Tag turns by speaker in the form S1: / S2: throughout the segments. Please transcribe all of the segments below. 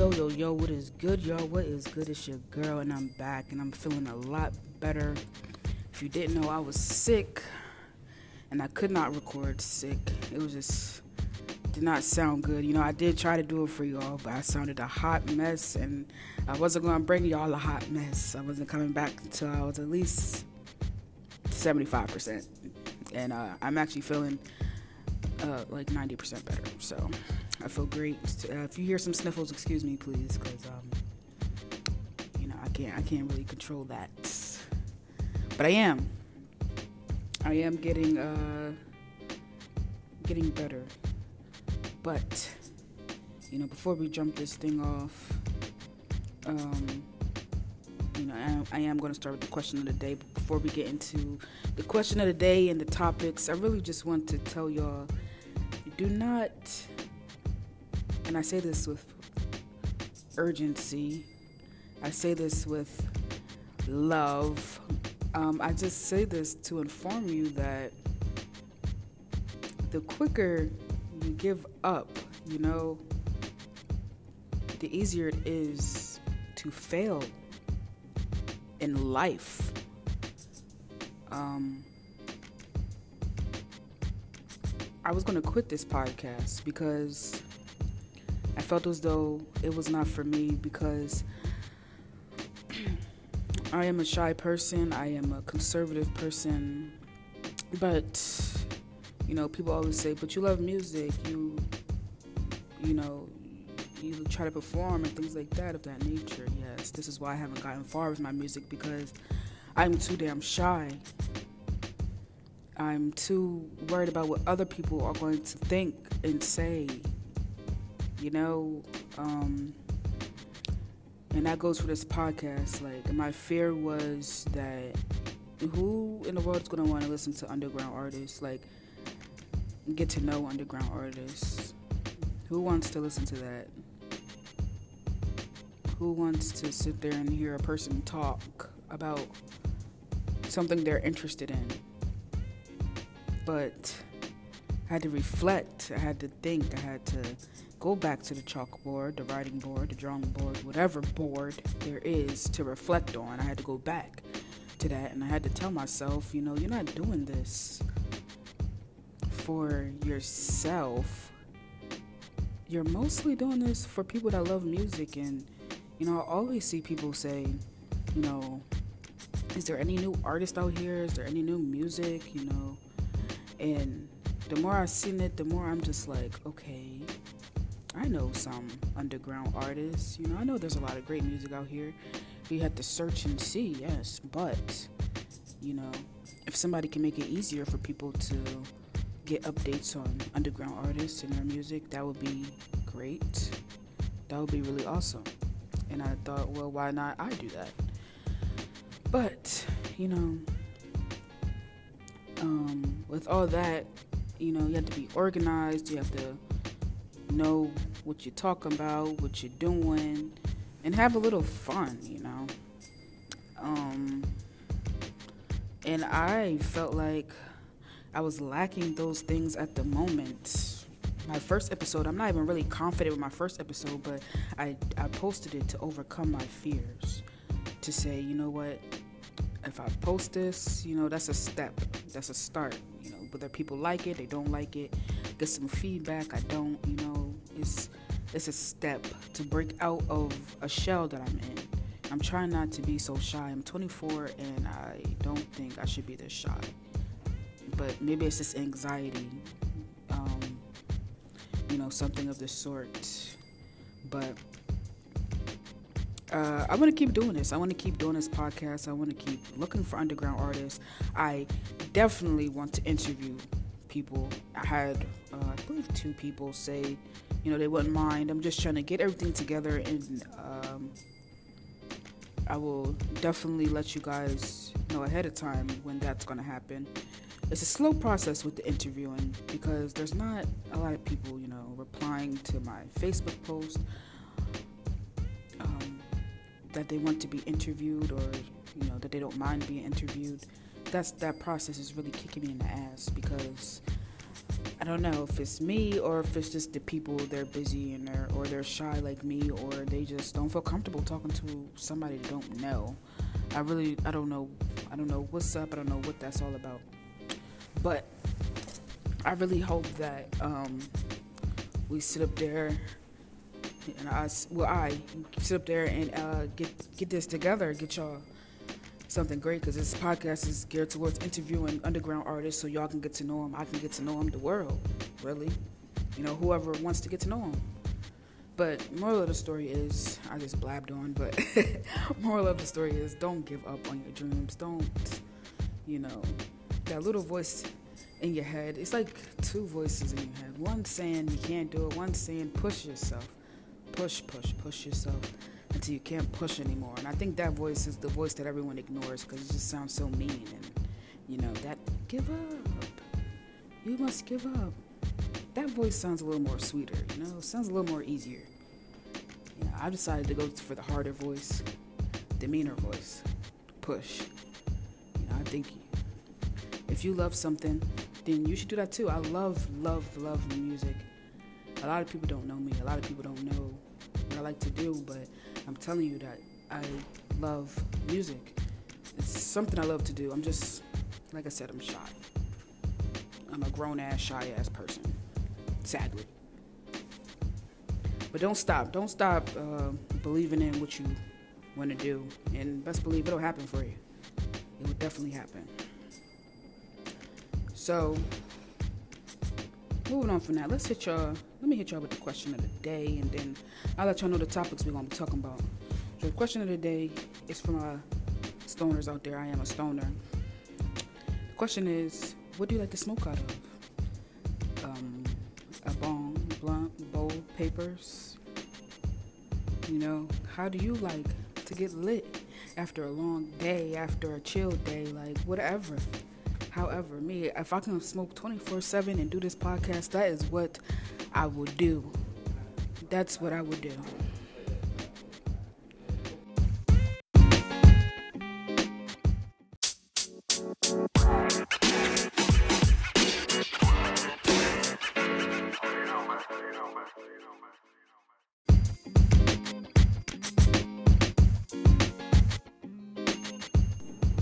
S1: Yo, yo, yo, what is good, y'all? What is good? It's your girl, and I'm back, and I'm feeling a lot better. If you didn't know, I was sick, and I could not record sick. It was just, did not sound good. You know, I did try to do it for y'all, but I sounded a hot mess, and I wasn't going to bring y'all a hot mess. I wasn't coming back until I was at least 75%. And uh, I'm actually feeling uh, like 90% better. So I feel great. Uh, if you hear some sniffles, excuse me, please, because um, you know I can't I can't really control that. But I am. I am getting uh, getting better. But you know, before we jump this thing off, um, you know, I, I am going to start with the question of the day. But before we get into the question of the day and the topics, I really just want to tell y'all do not, and I say this with urgency, I say this with love. Um, I just say this to inform you that the quicker you give up, you know, the easier it is to fail in life. Um, I was going to quit this podcast because I felt as though it was not for me because I am a shy person, I am a conservative person, but you know, people always say, "But you love music, you you know, you try to perform and things like that of that nature." Yes, this is why I haven't gotten far with my music because I'm too damn shy. I'm too worried about what other people are going to think and say. You know, um, and that goes for this podcast. Like, my fear was that who in the world is going to want to listen to underground artists? Like, get to know underground artists. Who wants to listen to that? Who wants to sit there and hear a person talk about something they're interested in? but I had to reflect, I had to think, I had to go back to the chalkboard, the writing board, the drawing board, whatever board there is to reflect on. I had to go back to that and I had to tell myself, you know, you're not doing this for yourself. You're mostly doing this for people that love music and you know, I always see people say, you know, is there any new artist out here? Is there any new music? You know, and the more I've seen it, the more I'm just like, okay, I know some underground artists. You know, I know there's a lot of great music out here. You have to search and see, yes, but you know, if somebody can make it easier for people to get updates on underground artists and their music, that would be great. That would be really awesome. And I thought, well, why not I do that? But, you know, um, with all that, you know, you have to be organized. You have to know what you're talking about, what you're doing, and have a little fun, you know. Um, and I felt like I was lacking those things at the moment. My first episode, I'm not even really confident with my first episode, but I, I posted it to overcome my fears. To say, you know what, if I post this, you know, that's a step, that's a start. You know, whether people like it, they don't like it, get some feedback. I don't, you know, it's it's a step to break out of a shell that I'm in. I'm trying not to be so shy. I'm 24 and I don't think I should be this shy. But maybe it's just anxiety, um, you know, something of the sort. But uh, I want to keep doing this. I want to keep doing this podcast. I want to keep looking for underground artists. I definitely want to interview people. I had, uh, I believe, two people say, you know, they wouldn't mind. I'm just trying to get everything together, and um, I will definitely let you guys know ahead of time when that's going to happen. It's a slow process with the interviewing because there's not a lot of people, you know, replying to my Facebook post that they want to be interviewed or you know that they don't mind being interviewed that's that process is really kicking me in the ass because I don't know if it's me or if it's just the people they're busy and they're or they're shy like me or they just don't feel comfortable talking to somebody they don't know. I really I don't know I don't know what's up. I don't know what that's all about. But I really hope that um, we sit up there and I well I sit up there and uh, get get this together, get y'all something great because this podcast is geared towards interviewing underground artists so y'all can get to know them. I can get to know them, the world, really. You know, whoever wants to get to know them. But moral of the story is, I just blabbed on, but moral of the story is don't give up on your dreams. Don't, you know, that little voice in your head, it's like two voices in your head. One saying you can't do it, one saying push yourself. Push, push, push yourself until you can't push anymore. And I think that voice is the voice that everyone ignores because it just sounds so mean. And, you know, that give up. You must give up. That voice sounds a little more sweeter, you know, it sounds a little more easier. You know, I decided to go for the harder voice, the meaner voice. Push. You know, I think if you love something, then you should do that too. I love, love, love music. A lot of people don't know me. A lot of people don't know what I like to do, but I'm telling you that I love music. It's something I love to do. I'm just, like I said, I'm shy. I'm a grown ass, shy ass person, sadly. But don't stop. Don't stop uh, believing in what you want to do. And best believe it'll happen for you. It will definitely happen. So, moving on from that, let's hit y'all. Let me hit y'all with the question of the day, and then I'll let y'all know the topics we're gonna be talking about. So, the question of the day is from our stoners out there. I am a stoner. The question is, what do you like to smoke out of? Um, a bong, blunt, bowl, papers. You know, how do you like to get lit after a long day, after a chill day, like whatever? However, me, if I can smoke 24 7 and do this podcast, that is what I would do. That's what I would do.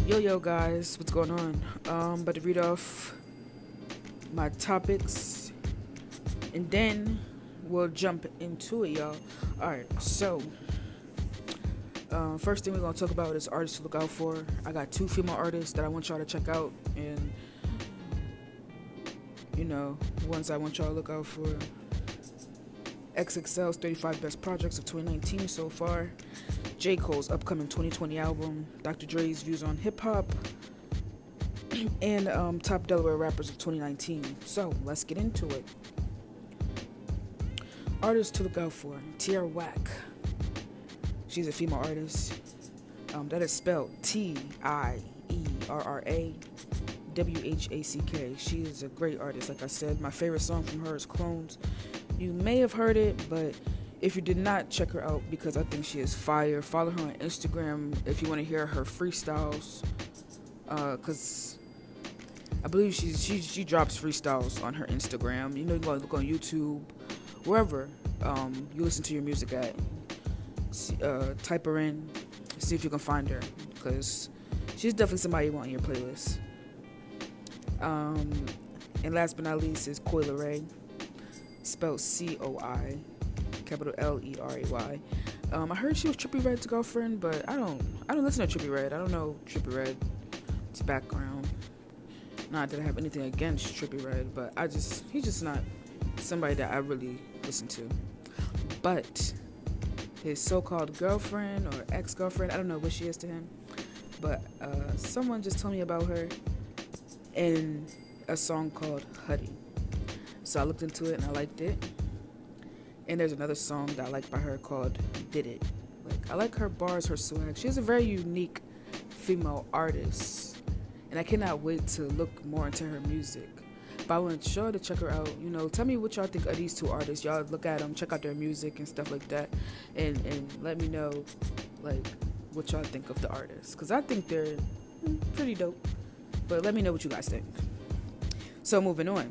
S1: Yo, yo, guys, what's going on? Um, about to read off my topics and then we'll jump into it, y'all. Alright, so, uh, first thing we're gonna talk about is artists to look out for. I got two female artists that I want y'all to check out, and you know, ones I want y'all to look out for. XXL's 35 Best Projects of 2019 so far. J. Cole's upcoming 2020 album, Dr. Dre's views on hip hop, and um, top Delaware rappers of 2019. So let's get into it. Artists to look out for Tierra Whack. She's a female artist. Um, that is spelled T I E R R A W H A C K. She is a great artist, like I said. My favorite song from her is Clones. You may have heard it, but if you did not, check her out because I think she is fire. Follow her on Instagram if you want to hear her freestyles. Because uh, I believe she, she she drops freestyles on her Instagram. You know, you can look on YouTube, wherever um, you listen to your music at. Uh, type her in, see if you can find her because she's definitely somebody you want on your playlist. Um, and last but not least is Coi Leray, spelled C O I capital L E R A Y. Um, I heard she was Trippie Redd's girlfriend, but I don't I don't listen to Trippie Redd. I don't know Trippie Redd's background. Not that I have anything against Trippie Redd, but I just he's just not somebody that I really listen to. But his so-called girlfriend or ex-girlfriend, I don't know what she is to him, but uh, someone just told me about her in a song called Huddy. So I looked into it and I liked it. And there's another song that I like by her called Did It. Like I like her bars, her swag. She's a very unique female artist. And I cannot wait to look more into her music. But I want y'all to check her out. You know, tell me what y'all think of these two artists. Y'all look at them, check out their music and stuff like that, and and let me know, like, what y'all think of the artists. Cause I think they're pretty dope. But let me know what you guys think. So moving on.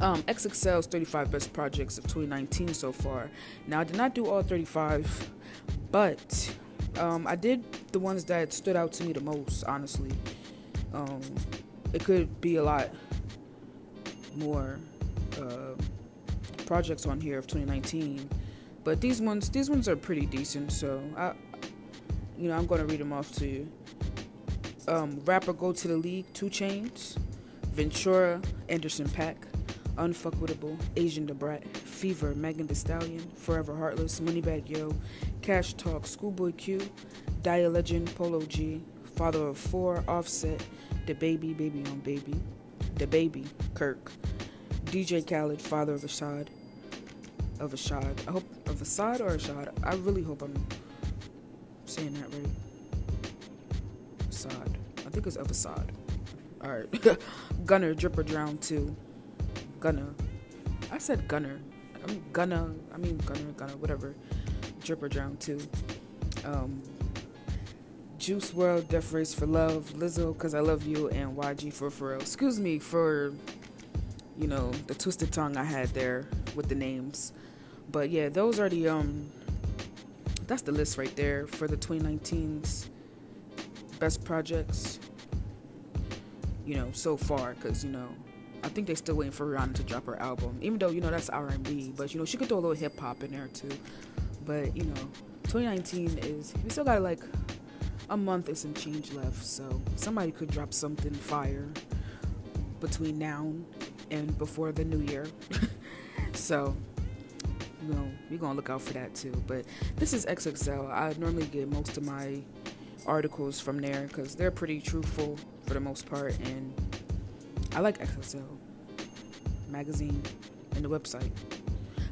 S1: Um, XXL's 35 best projects of 2019 so far. Now, I did not do all 35, but um, I did the ones that stood out to me the most, honestly. Um, it could be a lot more uh, projects on here of 2019, but these ones, these ones are pretty decent. So I, you know, I'm gonna read them off to you. Um, Rap or Go to the League, 2 Chainz, Ventura, Anderson .Paak, Unfuckwittable, Asian Da Brat, Fever, Megan Thee Stallion, Forever Heartless, Moneybagg Yo, Cash Talk, Schoolboy Q, Die a Legend, Polo G, Father of Four, Offset, DaBaby Baby on Baby, DaBaby, Kirk, DJ Khaled, Father of Asahd, of Asahd. I hope of Asahd or Asahd. I really hope I'm saying that right. Asahd. I think it's of Asahd. Alright. Gunner, Drip or Drown 2. Gunner. I said Gunner. I'm gonna. I mean Gunner, Gunner, whatever. Drip or Drown 2. Um, Juice WRLD, Death Race for Love, Lizzo, Cause I Love You, and YG for for Pharrell. Excuse me for, you know, the twisted tongue I had there with the names. But yeah, those are the, um, that's the list right there for the 2019's best projects, you know, so far. Cause, you know, I think they're still waiting for Rihanna to drop her album, even though you know that's R&B. But you know she could throw a little hip hop in there too. But you know, 2019 is we still got like a month and some change left, so somebody could drop something fire between now and before the new year. so you know we're gonna look out for that too. But this is XXL. I normally get most of my articles from there because they're pretty truthful for the most part and I like XXL magazine and the website.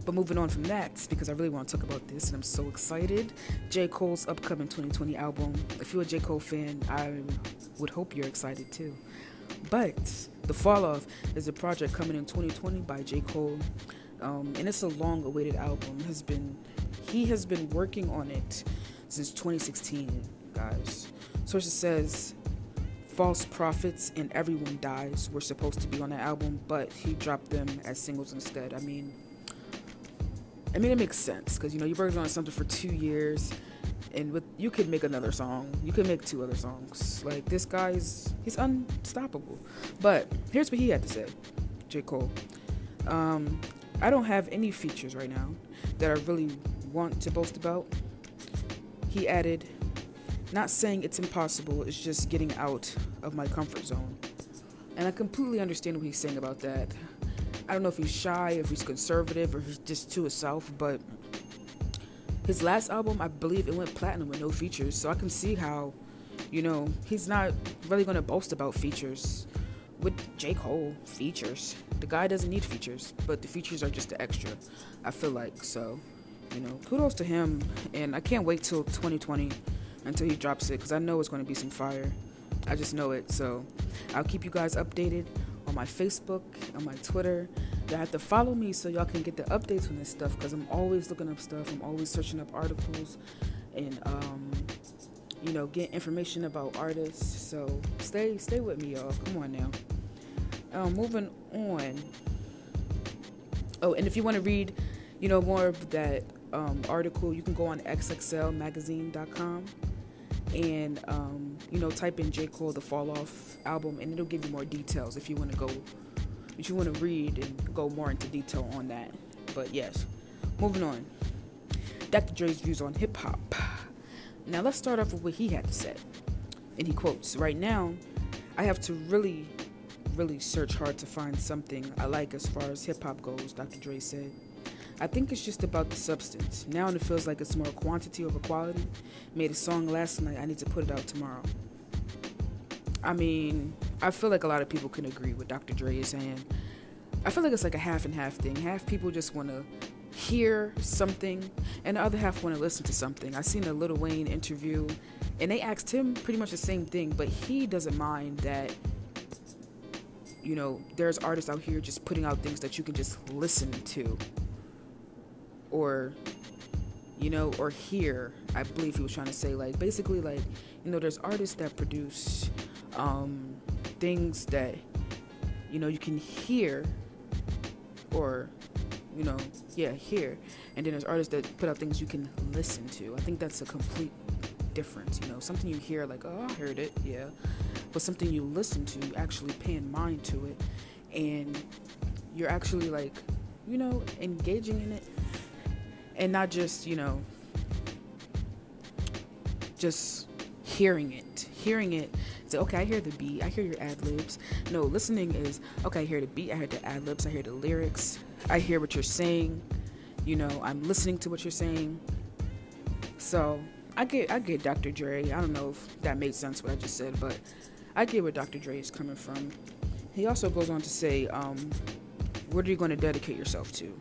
S1: But moving on from that, because I really want to talk about this and I'm so excited. J. Cole's upcoming 2020 album. If you're a J. Cole fan, I would hope you're excited too. But The Fall Off is a project coming in 2020 by J. Cole. Um, and it's a long awaited album. Has been he has been working on it since 2016, guys. Sources says False Prophets and Everyone Dies were supposed to be on the album, but he dropped them as singles instead. I mean, I mean it makes sense because you know you're working on something for two years, and with you could make another song, you could make two other songs. Like this guy's he's unstoppable. But here's what he had to say, J Cole. Um, I don't have any features right now that I really want to boast about. He added, not saying it's impossible, it's just getting out of my comfort zone. And I completely understand what he's saying about that. I don't know if he's shy, if he's conservative, or if he's just to himself, but his last album, I believe it went platinum with no features. So I can see how, you know, he's not really going to boast about features. With J. Cole, features. The guy doesn't need features, but the features are just the extra, I feel like. So, you know, kudos to him. And I can't wait till 2020 until he drops it because I know it's going to be some fire. I just know it. So I'll keep you guys updated on my Facebook, on my Twitter. You have to follow me so y'all can get the updates on this stuff because I'm always looking up stuff. I'm always searching up articles and um, you know get information about artists. So stay stay with me, y'all. Come on now. Um, moving on. Oh, and if you want to read, you know, more of that um, article, you can go on xxlmagazine.com and um, you know type in J Cole the Fall Off album, and it'll give you more details if you want to go, if you want to read and go more into detail on that. But yes, moving on. Dr. Dre's views on hip hop. Now let's start off with what he had to say, and he quotes: "Right now, I have to really." Really search hard to find something I like as far as hip hop goes, Dr. Dre said. I think it's just about the substance. Now it feels like it's more quantity over quality. Made a song last night, I need to put it out tomorrow. I mean, I feel like a lot of people can agree with Dr. Dre is saying. I feel like it's like a half and half thing. Half people just want to hear something, and the other half want to listen to something. I seen a Lil Wayne interview, and they asked him pretty much the same thing, but he doesn't mind that. You know, there's artists out here just putting out things that you can just listen to or you know or hear i believe he was trying to say like basically like you know there's artists that produce um, things that you know you can hear or you know, yeah, hear. And then there's artists that put out things you can listen to. I think that's a complete difference, you know. Something you hear like, "Oh, I heard it." Yeah. But something you listen to, you actually paying mind to it and you're actually like, you know, engaging in it and not just, you know, just hearing it. Hearing it say, okay, I hear the beat, I hear your ad libs. No, listening is, okay, I hear the beat, I hear the ad libs, I hear the lyrics, I hear what you're saying. You know, I'm listening to what you're saying. So I get I get Dr. Dre. I don't know if that made sense what I just said, but I get where Dr. Dre is coming from. He also goes on to say, um, what are you going to dedicate yourself to?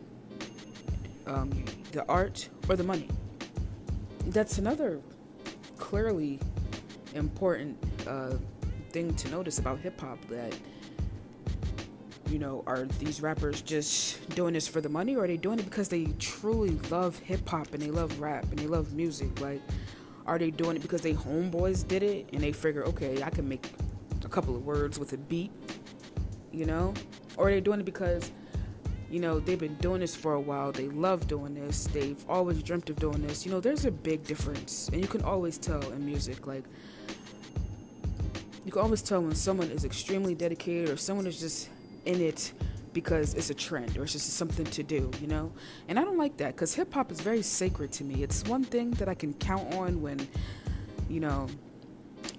S1: Um, the art or the money? That's another clearly important uh, thing to notice about hip hop that you know are these rappers just doing this for the money or are they doing it because they truly love hip hop and they love rap and they love music like are they doing it because they homeboys did it and they figure okay i can make a couple of words with a beat you know or are they doing it because you know they've been doing this for a while. They love doing this. They've always dreamt of doing this. You know there's a big difference. And you can always tell in music like you can always tell when someone is extremely dedicated or someone is just in it because it's a trend or it's just something to do, you know? And I don't like that because hip hop is very sacred to me. It's one thing that I can count on when, you know,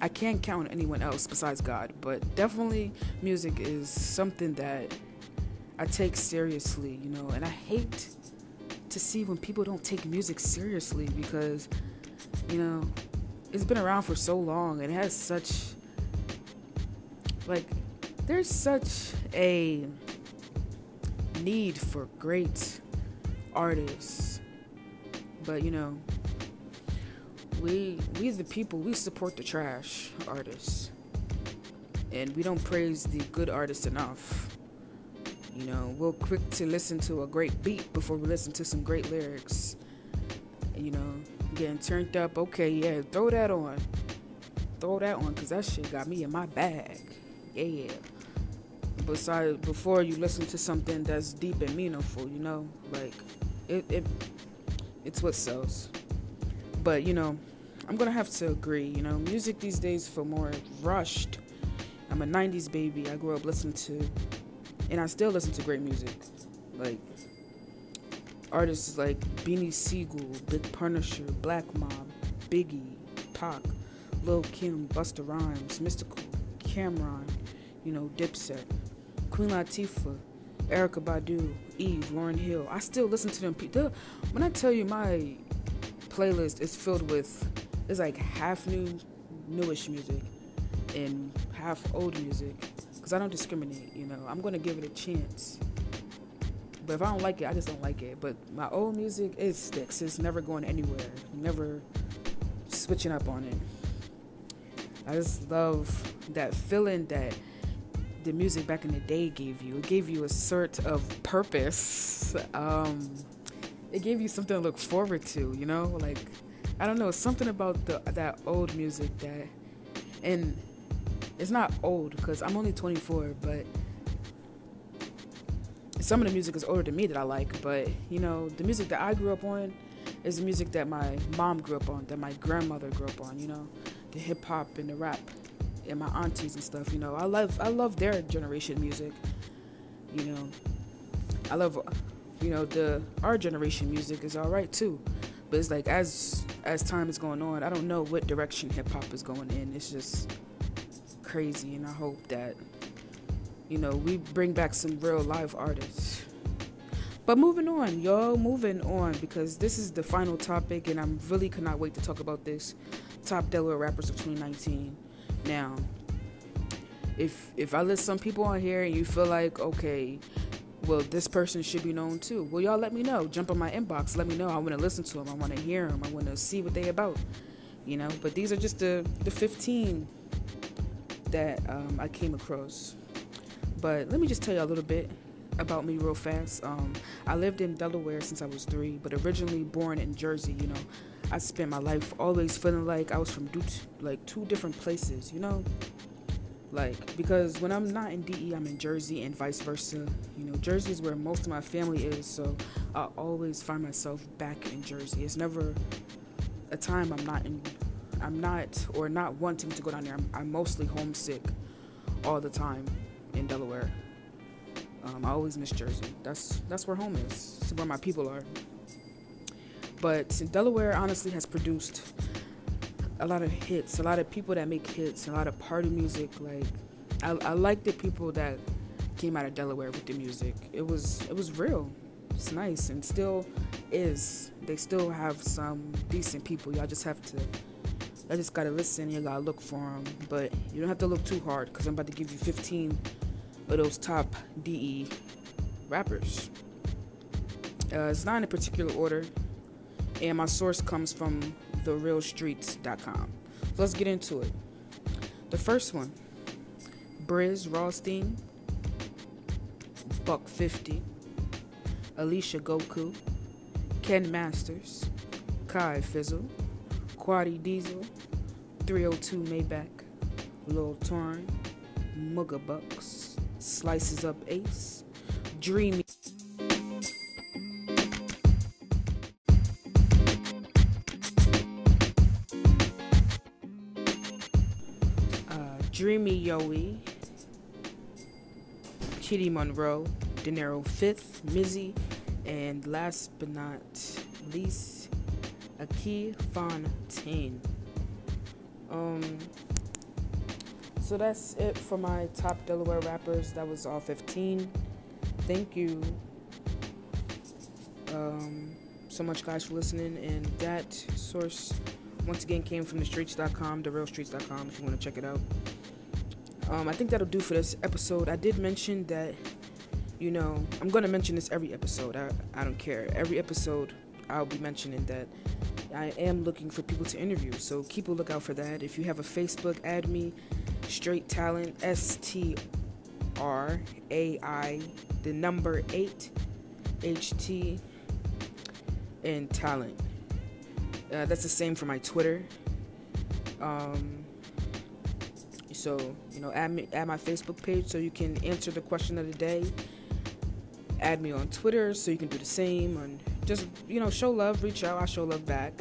S1: I can't count on anyone else besides God, but definitely music is something that I take seriously, you know, and I hate to see when people don't take music seriously because, you know, it's been around for so long and it has such like there's such a need for great artists. But you know we we the people we support the trash artists. And we don't praise the good artists enough you know we're quick to listen to a great beat before we listen to some great lyrics you know getting turned up okay yeah throw that on throw that on because that shit got me in my bag yeah. Besides, before you listen to something that's deep and meaningful, you know, like it, it it's what sells. But you know, I'm gonna have to agree. You know, music these days feel more rushed. I'm a '90s baby. I grew up listening to, and I still listen to great music, like artists like Beanie Sigel, Big Punisher, Black Mob, Biggie, Pac, Lil Kim, Busta Rhymes, Mystikal, Cam'ron, you know, Dipset, Queen Latifah, Erykah Badu, Eve, Lauryn Hill. I still listen to them. When I tell you my playlist is filled with, it's like half new, newish music and half old music. Because I don't discriminate, you know. I'm to give it a chance. But if I don't like it, I just don't like it. But my old music, it sticks. It's never going anywhere. Never switching up on it. I just love that feeling that the music back in the day gave you. It gave you a sort of purpose. Um, it gave you something to look forward to, you know? Like, I don't know, something about the that old music that, and it's not old because I'm only 24, but some of the music is older than me that I like. But you know, the music that I grew up on is the music that my mom grew up on, that my grandmother grew up on. You know, the hip hop and the rap and my aunties and stuff. You know, I love I love their generation music. You know, I love you know the our generation music is all right too, but it's like as as time is going on, I don't know what direction hip hop is going in. It's just crazy, and I hope that you know we bring back some real live artists. But moving on, y'all, moving on because this is the final topic, and I'm really cannot wait to talk about this. Top Delaware rappers of 2019. Now, if if I list some people on here and you feel like okay, well this person should be known too, well y'all let me know. Jump on my inbox, let me know. I want to listen to them. I want to hear them. I want to see what they about. You know, but these are just the the 15 that um, I came across. But let me just tell you a little bit about me real fast. Um, I lived in Delaware since I was three, but originally born in Jersey. You know, I spent my life always feeling like I was from like two different places, you know. Like, because when I'm not in DE, I'm in Jersey and vice versa. You know, Jersey is where most of my family is, so I always find myself back in Jersey. It's never a time I'm not in, I'm not, or not wanting to go down there. I'm, I'm mostly homesick all the time in Delaware. Um, I always miss Jersey. That's that's where home is. It's where my people are. But Delaware honestly has produced a lot of hits, a lot of people that make hits, a lot of party music. Like I, I like the people that came out of Delaware with the music. It was it was real. It's nice and still is. They still have some decent people. Y'all just have to. I just gotta listen. You gotta look for them, but you don't have to look too hard because I'm about to give you 15 of those top DE rappers. Uh, it's not in a particular order, and my source comes from therealstreets.com. So let's get into it. The first one Briz Rawstein, Buck 50, Alicia Goku, Ken Masters, Kai Fizzle, Quaddy Diesel, 302 Maybach, Lil Torn, Mugga Bucks, Slices Up Ace, Dreamy. Uh, Dreamy Yowie, Kitty Monroe, De Niro Fifth, Mizzy, and last but not least, Aki Fontaine. Um, so that's it for my top Delaware rappers. That was all 15. Thank you um, so much, guys, for listening. And that source, once again, came from the streets.com, therealstreets.com, if you want to check it out. Um, I think that'll do for this episode. I did mention that, you know, I'm going to mention this every episode. I, I don't care. Every episode, I'll be mentioning that I am looking for people to interview. So keep a lookout for that. If you have a Facebook, add me, Straight Talent, S T R A I, the number 8, H T, and Talent. Uh, that's the same for my Twitter. Um, so, you know, add me add my Facebook page so you can answer the question of the day. Add me on Twitter so you can do the same and just, you know, show love, reach out, I show love back.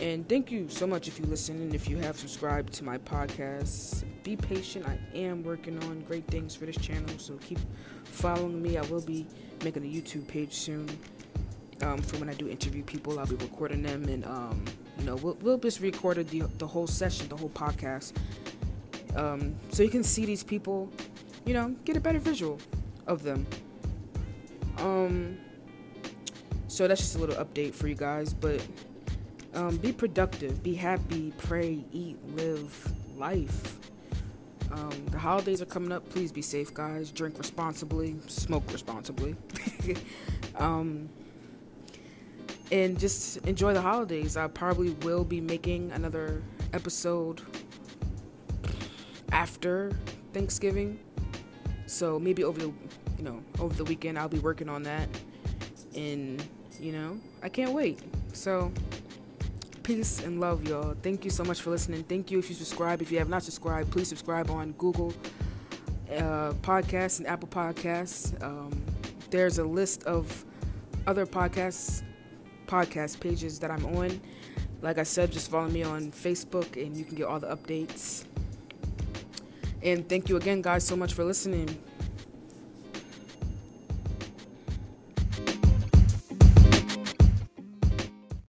S1: And thank you so much if you listen and if you have subscribed to my podcast. Be patient. I am working on great things for this channel, so keep following me. I will be making a YouTube page soon. Um, for when I do interview people, I'll be recording them, and um, you know, we'll, we'll just record the the whole session, the whole podcast, um, so you can see these people, you know, get a better visual of them. Um, so that's just a little update for you guys, but um, be productive, be happy, pray, eat, live life. Um, the holidays are coming up. Please be safe, guys. Drink responsibly, smoke responsibly. um, and just enjoy the holidays. I probably will be making another episode after Thanksgiving. So maybe over the you know, over the weekend I'll be working on that. And, you know, I can't wait. So peace and love y'all. Thank you so much for listening. Thank you if you subscribe. If you have not subscribed, please subscribe on Google uh, Podcasts and Apple Podcasts. Um, there's a list of other podcasts podcast pages that I'm on. Like I said, just follow me on Facebook and you can get all the updates. And thank you again, guys, so much for listening.